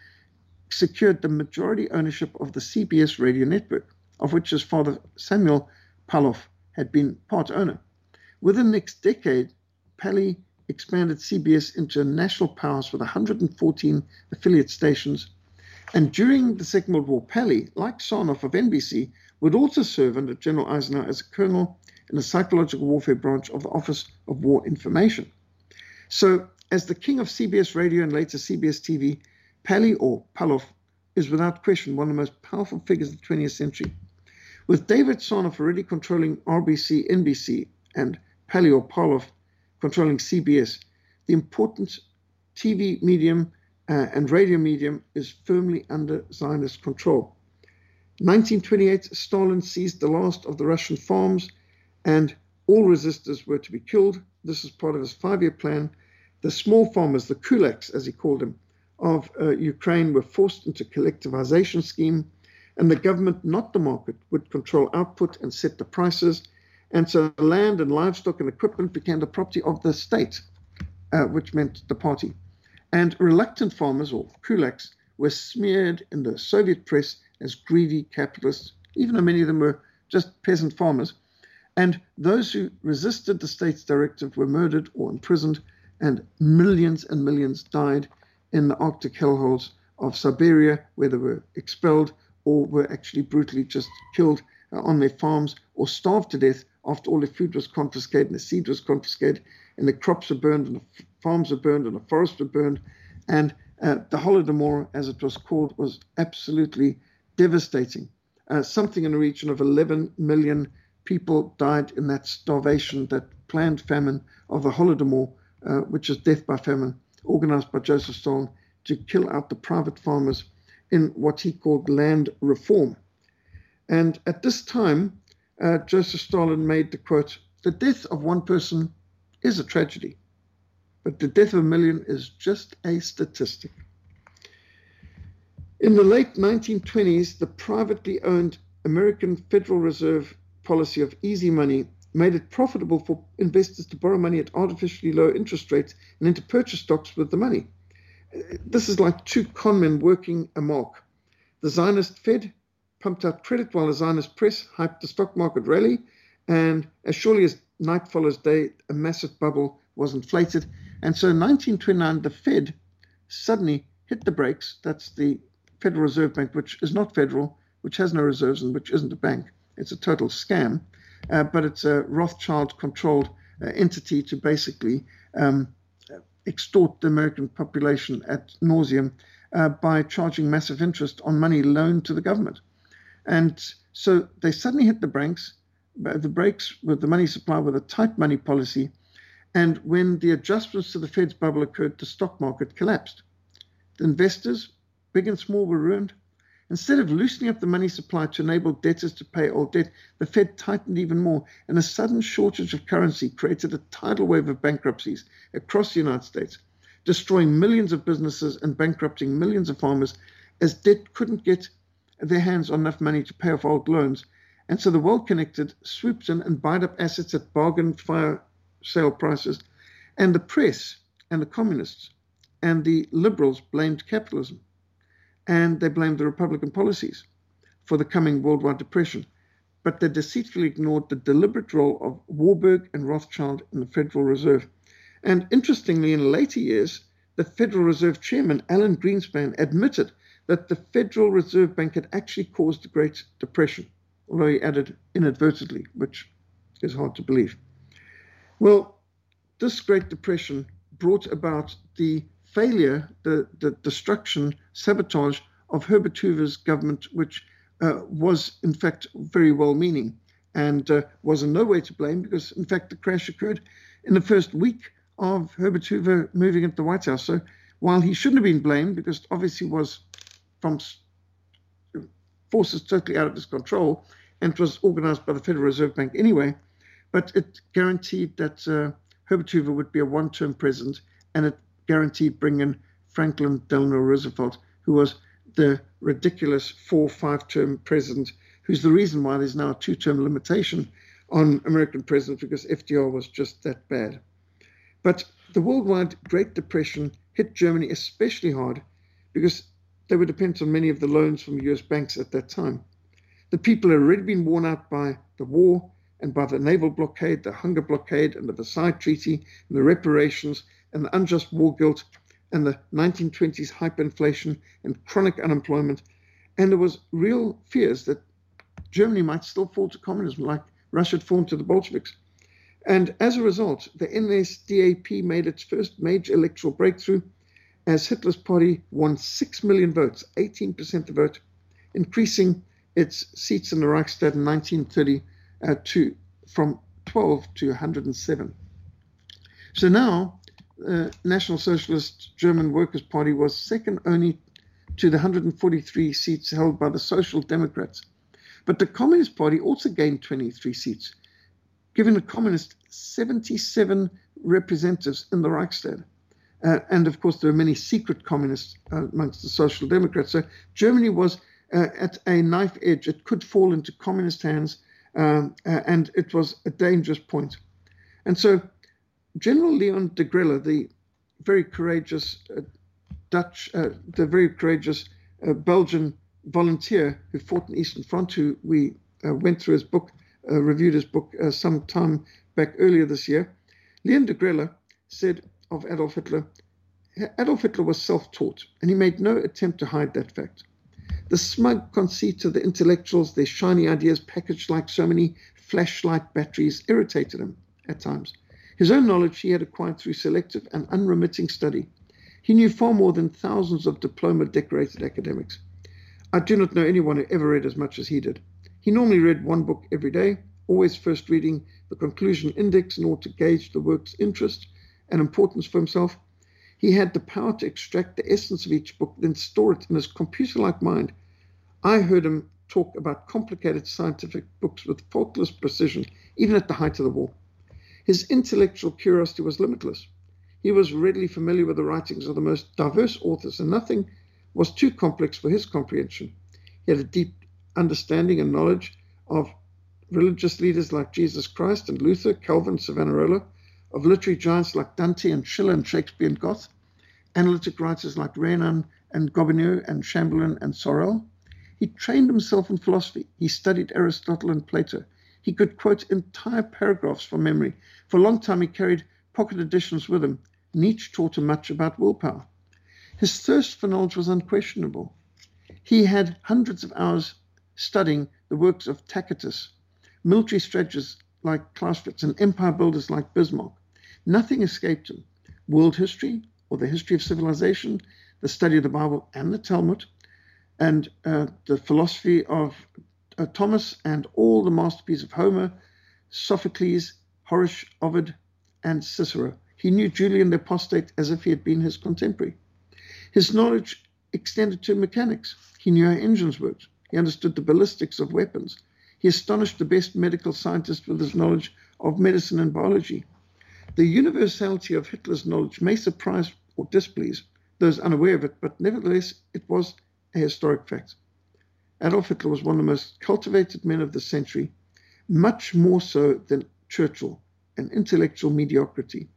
secured the majority ownership of the CBS radio network, of which his father Samuel Palov had been part owner. Within the next decade, Paley expanded CBS into national powerhouse with 114 affiliate stations. And during the Second World War, Paley, like Sarnoff of NBC, would also serve under General Eisenhower as a colonel in the psychological warfare branch of the Office of War Information. So, as the king of CBS radio and later CBS TV, Paley or Palov is without question one of the most powerful figures of the 20th century. With David Sarnoff already controlling RBC, NBC, and Paley or Palov controlling CBS, the important TV medium uh, and radio medium is firmly under Zionist control. 1928, Stalin seized the last of the Russian farms, and all resistors were to be killed. This is part of his five year plan. The small farmers, the kulaks, as he called them, of uh, Ukraine were forced into collectivization scheme, and the government, not the market, would control output and set the prices. And so the land and livestock and equipment became the property of the state, uh, which meant the party. And reluctant farmers, or kulaks, were smeared in the Soviet press as greedy capitalists, even though many of them were just peasant farmers. And those who resisted the state's directive were murdered or imprisoned, and millions and millions died in the Arctic hellholes of Siberia, where they were expelled or were actually brutally just killed uh, on their farms or starved to death after all the food was confiscated and the seed was confiscated and the crops were burned and the farms were burned and the forests were burned. And uh, the Holodomor, as it was called, was absolutely devastating. Uh, something in the region of 11 million people died in that starvation, that planned famine of the Holodomor, uh, which is death by famine, organized by Joseph Stalin to kill out the private farmers in what he called land reform. And at this time, uh, Joseph Stalin made the quote The death of one person is a tragedy, but the death of a million is just a statistic. In the late 1920s, the privately owned American Federal Reserve policy of easy money made it profitable for investors to borrow money at artificially low interest rates and then to purchase stocks with the money. This is like two conmen working a mark. The Zionist Fed pumped out credit while the Zionist press hyped the stock market rally, and as surely as night follows day, a massive bubble was inflated. And so in 1929, the Fed suddenly hit the brakes. That's the Federal Reserve Bank, which is not federal, which has no reserves, and which isn't a bank. It's a total scam, uh, but it's a Rothschild controlled uh, entity to basically um, extort the American population at nauseum uh, by charging massive interest on money loaned to the government. And so they suddenly hit the brakes, the brakes with the money supply with a tight money policy. And when the adjustments to the Fed's bubble occurred, the stock market collapsed. The investors big and small, were ruined. Instead of loosening up the money supply to enable debtors to pay old debt, the Fed tightened even more, and a sudden shortage of currency created a tidal wave of bankruptcies across the United States, destroying millions of businesses and bankrupting millions of farmers as debt couldn't get their hands on enough money to pay off old loans. And so the well connected swooped in and buyed up assets at bargain fire sale prices. And the press and the communists and the liberals blamed capitalism and they blamed the Republican policies for the coming worldwide depression. But they deceitfully ignored the deliberate role of Warburg and Rothschild in the Federal Reserve. And interestingly, in later years, the Federal Reserve Chairman, Alan Greenspan, admitted that the Federal Reserve Bank had actually caused the Great Depression, although he added inadvertently, which is hard to believe. Well, this Great Depression brought about the failure, the, the destruction, sabotage of Herbert Hoover's government, which uh, was in fact very well meaning and uh, was in no way to blame because, in fact, the crash occurred in the first week of Herbert Hoover moving into the White House. So while he shouldn't have been blamed because obviously was from forces totally out of his control and it was organized by the Federal Reserve Bank anyway, but it guaranteed that uh, Herbert Hoover would be a one term president and it guaranteed bringing Franklin Delano Roosevelt, who was the ridiculous four, five term president, who's the reason why there's now a two term limitation on American presidents because FDR was just that bad. But the worldwide Great Depression hit Germany especially hard because they were dependent on many of the loans from US banks at that time. The people had already been worn out by the war and by the naval blockade, the hunger blockade, and the Versailles Treaty, and the reparations, and the unjust war guilt and the 1920s hyperinflation and chronic unemployment. And there was real fears that Germany might still fall to communism like Russia had fallen to the Bolsheviks. And as a result, the NSDAP made its first major electoral breakthrough as Hitler's party won 6 million votes, 18% of the vote, increasing its seats in the Reichstag in 1930 uh, to, from 12 to 107. So now uh, National Socialist German Workers' Party was second only to the 143 seats held by the Social Democrats. But the Communist Party also gained 23 seats, giving the Communists 77 representatives in the Reichstag. Uh, and of course, there were many secret communists uh, amongst the Social Democrats. So Germany was uh, at a knife edge. It could fall into communist hands, um, uh, and it was a dangerous point. And so General Leon Degrelle, the very courageous Dutch, the very courageous Belgian volunteer who fought in Eastern Front, who we uh, went through his book, uh, reviewed his book uh, some time back earlier this year. Leon Degrelle said of Adolf Hitler, Adolf Hitler was self taught, and he made no attempt to hide that fact. The smug conceit of the intellectuals, their shiny ideas packaged like so many flashlight batteries, irritated him at times. His own knowledge he had acquired through selective and unremitting study. He knew far more than thousands of diploma decorated academics. I do not know anyone who ever read as much as he did. He normally read one book every day, always first reading the conclusion index in order to gauge the work's interest and importance for himself. He had the power to extract the essence of each book, then store it in his computer like mind. I heard him talk about complicated scientific books with faultless precision, even at the height of the war. His intellectual curiosity was limitless. He was readily familiar with the writings of the most diverse authors, and nothing was too complex for his comprehension. He had a deep understanding and knowledge of religious leaders like Jesus Christ and Luther, Calvin, Savonarola, of literary giants like Dante and Schiller and Shakespeare and Goethe, analytic writers like Renan and Gobineau and Chamberlain and Sorel. He trained himself in philosophy. He studied Aristotle and Plato. He could quote entire paragraphs from memory. For a long time, he carried pocket editions with him, Nietzsche taught him much about willpower. His thirst for knowledge was unquestionable. He had hundreds of hours studying the works of Tacitus, military strategists like Clausewitz, and empire builders like Bismarck. Nothing escaped him. World history, or the history of civilization, the study of the Bible and the Talmud, and uh, the philosophy of uh, Thomas and all the masterpieces of Homer, Sophocles, Horace, Ovid, and Cicero. He knew Julian the Apostate as if he had been his contemporary. His knowledge extended to mechanics. He knew how engines worked. He understood the ballistics of weapons. He astonished the best medical scientists with his knowledge of medicine and biology. The universality of Hitler's knowledge may surprise or displease those unaware of it, but nevertheless, it was a historic fact. Adolf Hitler was one of the most cultivated men of the century, much more so than Churchill, an intellectual mediocrity,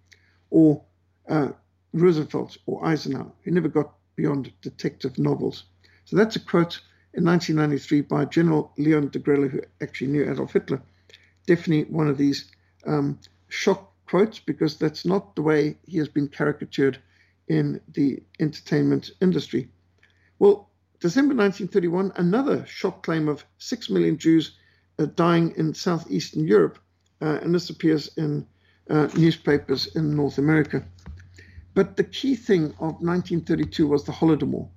or uh, Roosevelt or Eisenhower, who never got beyond detective novels. So that's a quote in 1993 by General Leon de Degrelle, who actually knew Adolf Hitler. Definitely one of these um, shock because that's not the way he has been caricatured in the entertainment industry. Well, December 1931, another shock claim of 6 million Jews uh, dying in southeastern Europe, uh, and this appears in uh, newspapers in North America. But the key thing of 1932 was the Holodomor,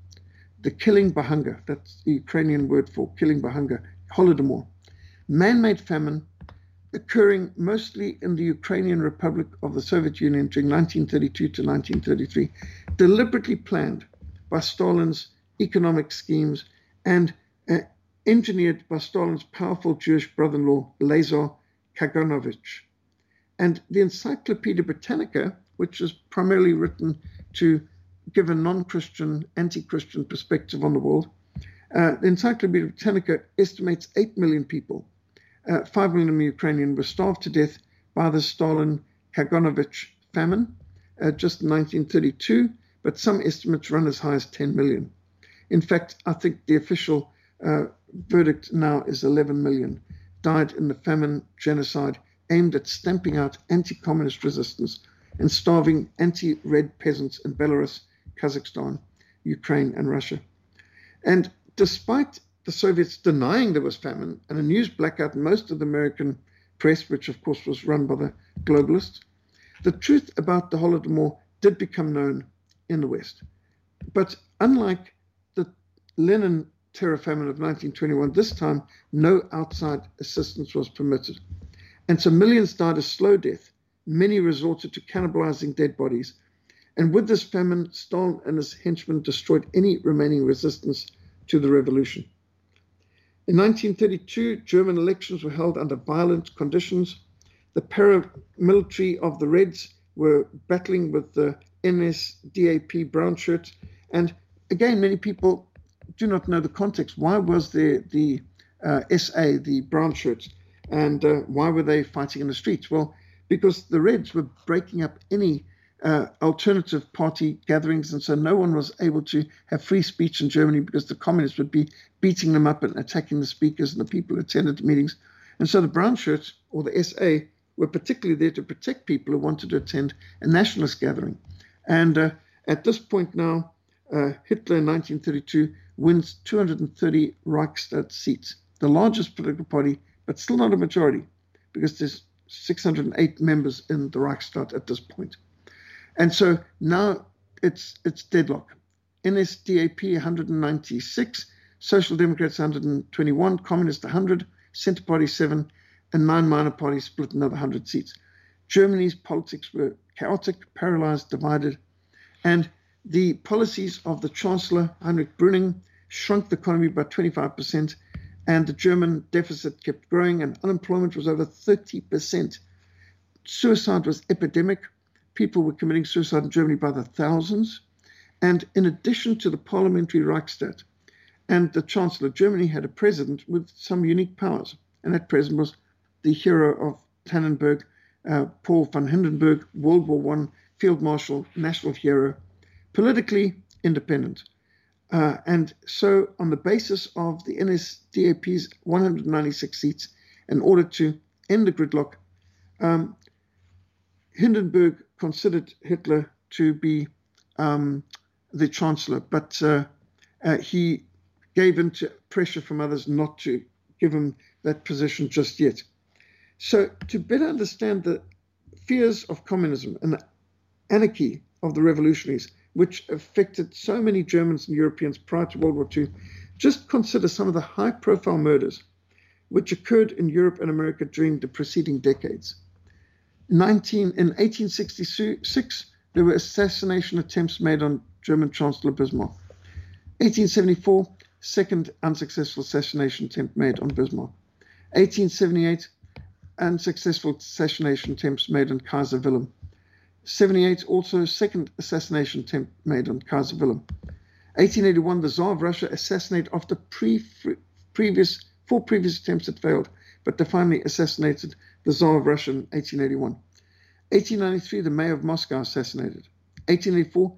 the killing by hunger. That's the Ukrainian word for killing by hunger, Holodomor. Man made famine occurring mostly in the Ukrainian Republic of the Soviet Union during 1932 to 1933, deliberately planned by Stalin's economic schemes and uh, engineered by Stalin's powerful Jewish brother in law, Lazar Kaganovich. And the Encyclopedia Britannica which is primarily written to give a non Christian, anti Christian perspective on the world. Uh, the Encyclopedia Britannica estimates 8 million people, uh, 5 million Ukrainian, were starved to death by the Stalin Kaganovich famine uh, just in 1932, but some estimates run as high as 10 million. In fact, I think the official uh, verdict now is 11 million died in the famine genocide aimed at stamping out anti communist resistance and starving anti red peasants in Belarus, Kazakhstan, Ukraine, and Russia. And despite the Soviets denying there was famine and a news blackout in most of the American press, which of course was run by the globalists, the truth about the Holodomor did become known in the West. But unlike the Lenin terror famine of 1921, this time no outside assistance was permitted. And so millions died a slow death many resorted to cannibalizing dead bodies. And with this famine, Stalin and his henchmen destroyed any remaining resistance to the revolution. In 1932, German elections were held under violent conditions. The paramilitary of the Reds were battling with the NSDAP brown shirts. And again, many people do not know the context. Why was there the uh, SA, the brown shirts, and uh, why were they fighting in the streets? Well, because the Reds were breaking up any uh, alternative party gatherings, and so no one was able to have free speech in Germany because the communists would be beating them up and attacking the speakers and the people who attended the meetings. And so the brown shirts, or the SA, were particularly there to protect people who wanted to attend a nationalist gathering. And uh, at this point now, uh, Hitler in 1932 wins 230 Reichstag seats, the largest political party, but still not a majority, because there's 608 members in the Reichstag at this point. And so now it's it's deadlock. NSDAP 196, Social Democrats 121, Communists 100, Centre Party 7, and nine minor parties split another 100 seats. Germany's politics were chaotic, paralyzed, divided, and the policies of the Chancellor Heinrich Brüning shrunk the economy by 25% and the German deficit kept growing, and unemployment was over 30%. Suicide was epidemic. People were committing suicide in Germany by the thousands. And in addition to the parliamentary Reichstag and the Chancellor, of Germany had a president with some unique powers. And that president was the hero of Tannenberg, uh, Paul von Hindenburg, World War I field marshal, national hero, politically independent. Uh, and so, on the basis of the NSDAP's 196 seats, in order to end the gridlock, um, Hindenburg considered Hitler to be um, the chancellor, but uh, uh, he gave in to pressure from others not to give him that position just yet. So, to better understand the fears of communism and the anarchy of the revolutionaries, which affected so many Germans and Europeans prior to World War II, just consider some of the high profile murders which occurred in Europe and America during the preceding decades. 19, in 1866, there were assassination attempts made on German Chancellor Bismarck. 1874, second unsuccessful assassination attempt made on Bismarck. 1878, unsuccessful assassination attempts made on Kaiser Wilhelm. 78, also second assassination attempt made on Kaiser Wilhelm. 1881, the Tsar of Russia assassinated after pre- previous four previous attempts had failed, but they finally assassinated the Tsar of Russia in 1881. 1893, the mayor of Moscow assassinated. 1884,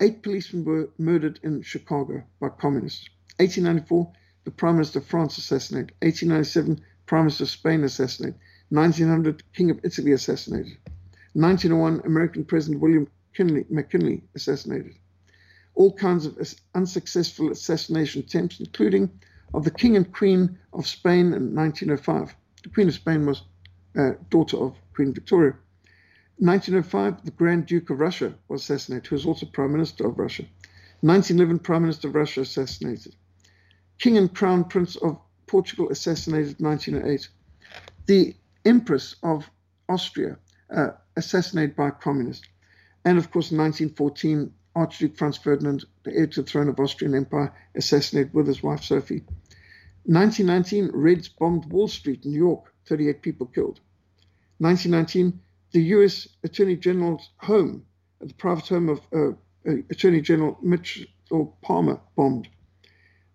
eight policemen were murdered in Chicago by communists. 1894, the Prime Minister of France assassinated. 1897, Prime Minister of Spain assassinated. 1900, King of Italy assassinated. 1901, American President William Kinley, McKinley assassinated. All kinds of unsuccessful assassination attempts, including of the King and Queen of Spain in 1905. The Queen of Spain was uh, daughter of Queen Victoria. 1905, the Grand Duke of Russia was assassinated, who was also Prime Minister of Russia. 1911, Prime Minister of Russia assassinated. King and Crown Prince of Portugal assassinated 1908. The Empress of Austria uh, assassinated by a communist. And of course, in 1914, Archduke Franz Ferdinand, the heir to the throne of Austrian Empire, assassinated with his wife Sophie. 1919, Reds bombed Wall Street, New York, 38 people killed. 1919, the U.S. Attorney General's home, the private home of uh, uh, Attorney General Mitchell Palmer, bombed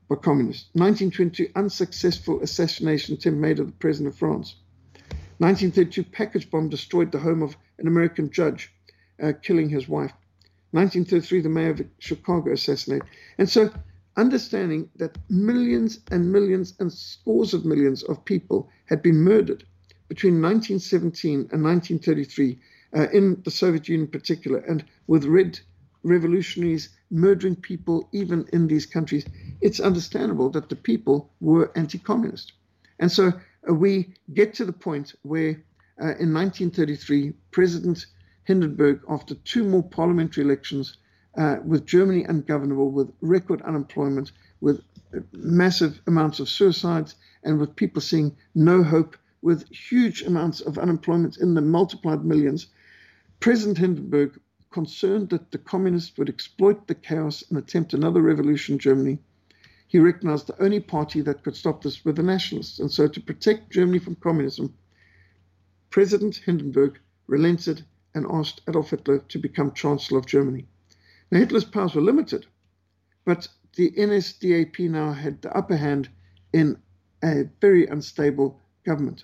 by communists. 1922, unsuccessful assassination attempt made of the President of France. 1932, package bomb destroyed the home of an American judge, uh, killing his wife. 1933, the mayor of Chicago assassinated. And so, understanding that millions and millions and scores of millions of people had been murdered between 1917 and 1933 uh, in the Soviet Union in particular, and with red revolutionaries murdering people even in these countries, it's understandable that the people were anti communist. And so uh, we get to the point where uh, in 1933, President Hindenburg, after two more parliamentary elections, uh, with Germany ungovernable, with record unemployment, with massive amounts of suicides, and with people seeing no hope, with huge amounts of unemployment in the multiplied millions, President Hindenburg, concerned that the communists would exploit the chaos and attempt another revolution in Germany, he recognized the only party that could stop this were the nationalists. And so, to protect Germany from communism, President Hindenburg relented and asked Adolf Hitler to become Chancellor of Germany. Now, Hitler's powers were limited, but the NSDAP now had the upper hand in a very unstable government.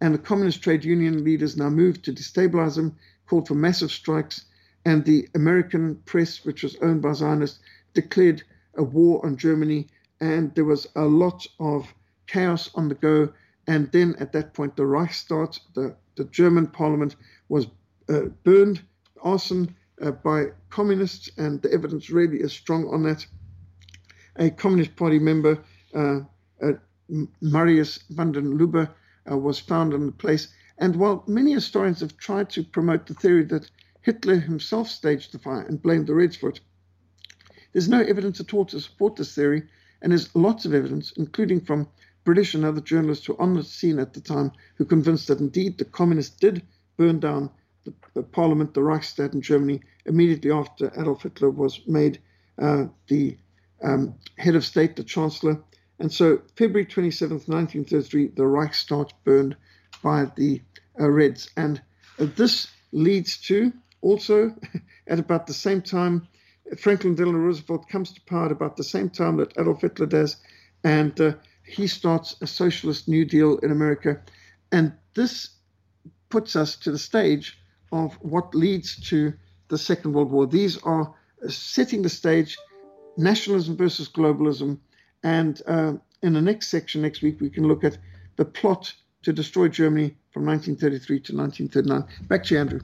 And the communist trade union leaders now moved to destabilize him, called for massive strikes, and the American press, which was owned by Zionists, declared a war on Germany, and there was a lot of chaos on the go. And then at that point, the Reichstag, the, the German parliament, was uh, burned, arson uh, by communists, and the evidence really is strong on that. A Communist Party member, uh, uh Marius van den Lubbe, uh, was found in the place. And while many historians have tried to promote the theory that Hitler himself staged the fire and blamed the Reds for it, there's no evidence at all to support this theory, and there's lots of evidence, including from British and other journalists who were on the scene at the time, who convinced that indeed the communists did burn down the, the Parliament, the Reichstag in Germany, immediately after Adolf Hitler was made uh, the um, head of state, the Chancellor. And so, February 27th, 1933, the Reichstag burned by the uh, Reds. And uh, this leads to also, <laughs> at about the same time, Franklin Delano Roosevelt comes to power at about the same time that Adolf Hitler does, and uh, he starts a socialist New Deal in America. And this puts us to the stage of what leads to the Second World War. These are setting the stage nationalism versus globalism. And uh, in the next section, next week, we can look at the plot to destroy Germany from 1933 to 1939. Back to you, Andrew.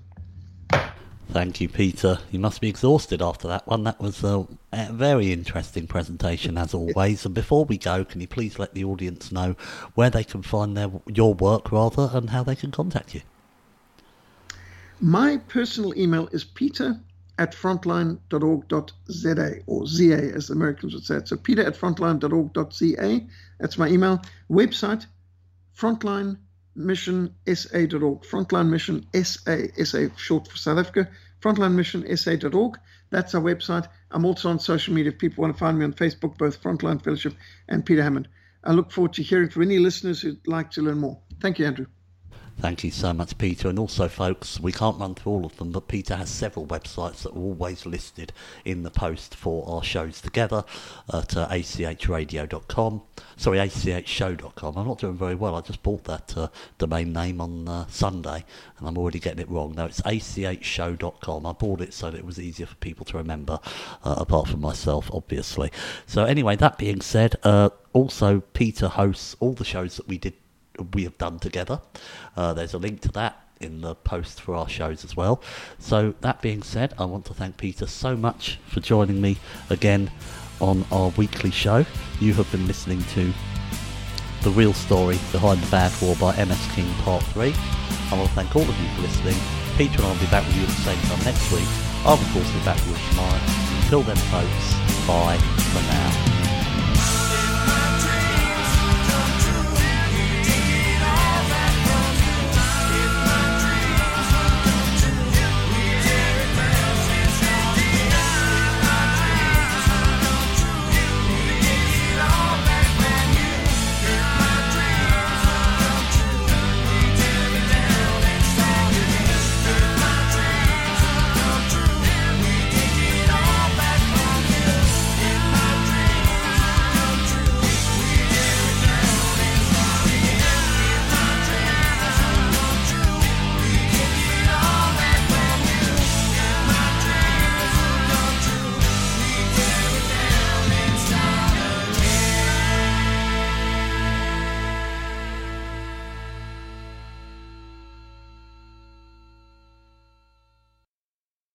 Thank you, Peter. You must be exhausted after that one. That was a, a, very interesting presentation, as always. And before we go, can you please let the audience know where they can find their your work, rather, and how they can contact you? My personal email is peter at frontline.org.za, or ZA as the Americans would say it. So peter at frontline.org.za, that's my email. Website, frontlinemissionsa.org, frontline mission SA, SA short for South Africa, frontlinemissionsa.org. That's our website. I'm also on social media if people want to find me on Facebook, both Frontline Fellowship and Peter Hammond. I look forward to hearing from any listeners who'd like to learn more. Thank you, Andrew. Thank you so much, Peter. And also, folks, we can't run through all of them, but Peter has several websites that are always listed in the post for our shows together at uh, achradio.com. Sorry, achshow.com. I'm not doing very well. I just bought that uh, domain name on uh, Sunday, and I'm already getting it wrong. No, it's achshow.com. I bought it so that it was easier for people to remember, uh, apart from myself, obviously. So, anyway, that being said, uh, also, Peter hosts all the shows that we did we have done together. Uh, there's a link to that in the post for our shows as well. So that being said, I want to thank Peter so much for joining me again on our weekly show. You have been listening to the real story behind the bad war by MS King Part 3. I want to thank all of you for listening. Peter and I will be back with you at the same time next week. I'll of course be back with you tomorrow. Until then folks, bye for now.